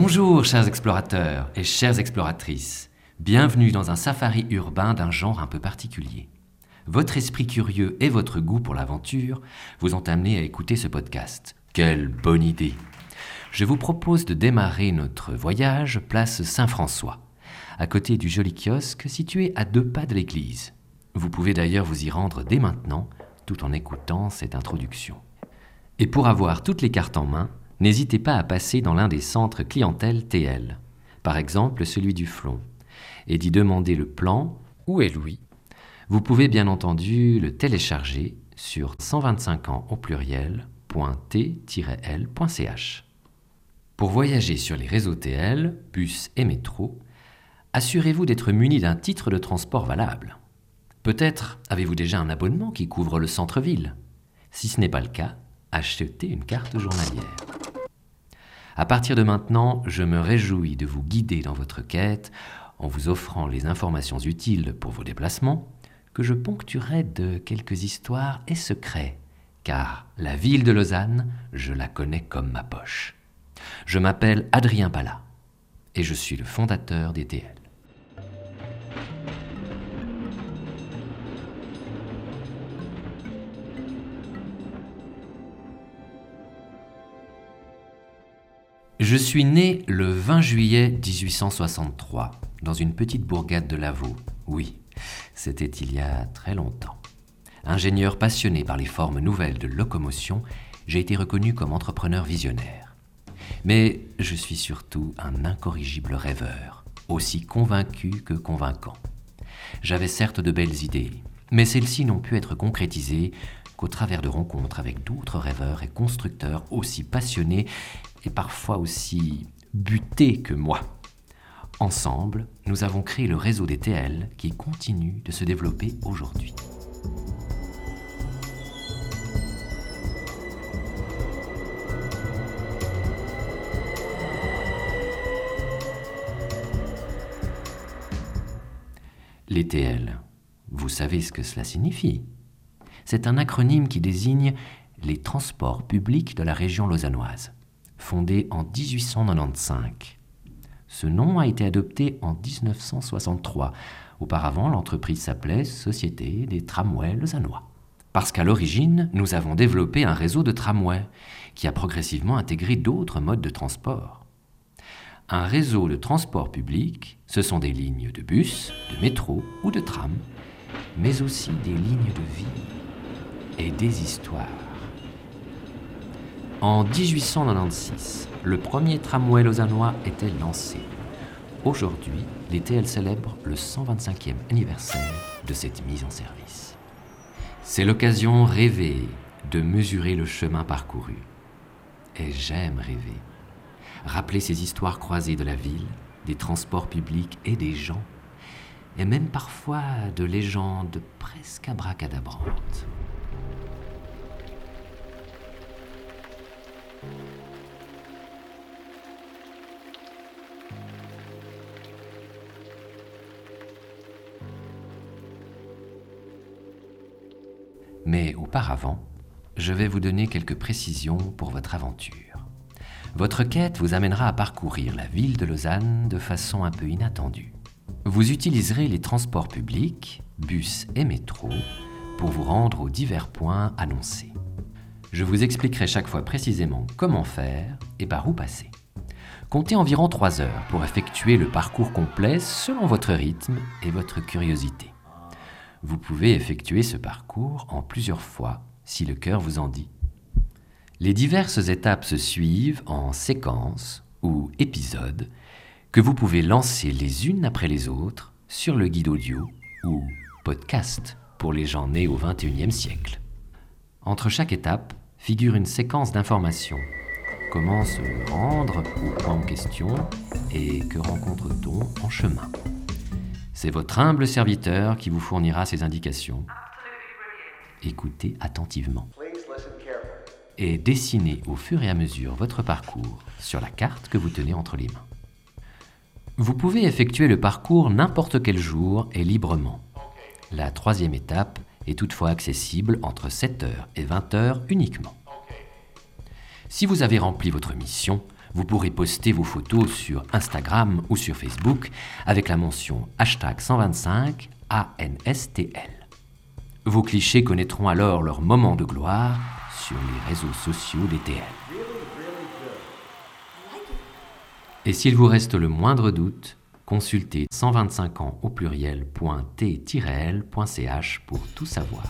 Bonjour chers explorateurs et chères exploratrices. Bienvenue dans un safari urbain d'un genre un peu particulier. Votre esprit curieux et votre goût pour l'aventure vous ont amené à écouter ce podcast. Quelle bonne idée Je vous propose de démarrer notre voyage place Saint-François, à côté du joli kiosque situé à deux pas de l'église. Vous pouvez d'ailleurs vous y rendre dès maintenant tout en écoutant cette introduction. Et pour avoir toutes les cartes en main, n'hésitez pas à passer dans l'un des centres clientèle TL, par exemple celui du Flon, et d'y demander le plan Où est Louis Vous pouvez bien entendu le télécharger sur 125 ans au pluriel.t-l.ch. Pour voyager sur les réseaux TL, bus et métro, assurez-vous d'être muni d'un titre de transport valable. Peut-être avez-vous déjà un abonnement qui couvre le centre-ville. Si ce n'est pas le cas, achetez une carte journalière. À partir de maintenant, je me réjouis de vous guider dans votre quête en vous offrant les informations utiles pour vos déplacements, que je ponctuerai de quelques histoires et secrets, car la ville de Lausanne, je la connais comme ma poche. Je m'appelle Adrien Pala et je suis le fondateur des TL. Suis né le 20 juillet 1863 dans une petite bourgade de Lavaux. Oui, c'était il y a très longtemps. Ingénieur passionné par les formes nouvelles de locomotion, j'ai été reconnu comme entrepreneur visionnaire. Mais je suis surtout un incorrigible rêveur, aussi convaincu que convaincant. J'avais certes de belles idées, mais celles-ci n'ont pu être concrétisées qu'au travers de rencontres avec d'autres rêveurs et constructeurs aussi passionnés et parfois aussi butés que moi. Ensemble, nous avons créé le réseau des TL qui continue de se développer aujourd'hui. Les TL, vous savez ce que cela signifie? C'est un acronyme qui désigne les transports publics de la région lausannoise fondée en 1895. Ce nom a été adopté en 1963. Auparavant, l'entreprise s'appelait Société des tramways lausannois. Parce qu'à l'origine, nous avons développé un réseau de tramways qui a progressivement intégré d'autres modes de transport. Un réseau de transport public, ce sont des lignes de bus, de métro ou de tram, mais aussi des lignes de vie et des histoires. En 1896, le premier tramway lausannois était lancé. Aujourd'hui, les TL célèbrent le 125e anniversaire de cette mise en service. C'est l'occasion rêvée de mesurer le chemin parcouru. Et j'aime rêver. Rappeler ces histoires croisées de la ville, des transports publics et des gens, et même parfois de légendes presque abracadabrantes. Mais auparavant, je vais vous donner quelques précisions pour votre aventure. Votre quête vous amènera à parcourir la ville de Lausanne de façon un peu inattendue. Vous utiliserez les transports publics, bus et métro, pour vous rendre aux divers points annoncés. Je vous expliquerai chaque fois précisément comment faire et par où passer. Comptez environ 3 heures pour effectuer le parcours complet selon votre rythme et votre curiosité. Vous pouvez effectuer ce parcours en plusieurs fois si le cœur vous en dit. Les diverses étapes se suivent en séquences ou épisodes que vous pouvez lancer les unes après les autres sur le guide audio ou podcast pour les gens nés au XXIe siècle. Entre chaque étape figure une séquence d'informations. Comment se rendre au point en question et que rencontre-t-on en chemin? C'est votre humble serviteur qui vous fournira ces indications. Écoutez attentivement. Et dessinez au fur et à mesure votre parcours sur la carte que vous tenez entre les mains. Vous pouvez effectuer le parcours n'importe quel jour et librement. La troisième étape est toutefois accessible entre 7h et 20h uniquement. Si vous avez rempli votre mission, Vous pourrez poster vos photos sur Instagram ou sur Facebook avec la mention hashtag 125 ANSTL. Vos clichés connaîtront alors leur moment de gloire sur les réseaux sociaux d'ETL. Et s'il vous reste le moindre doute, consultez 125 ans au pluriel.t-l.ch pour tout savoir.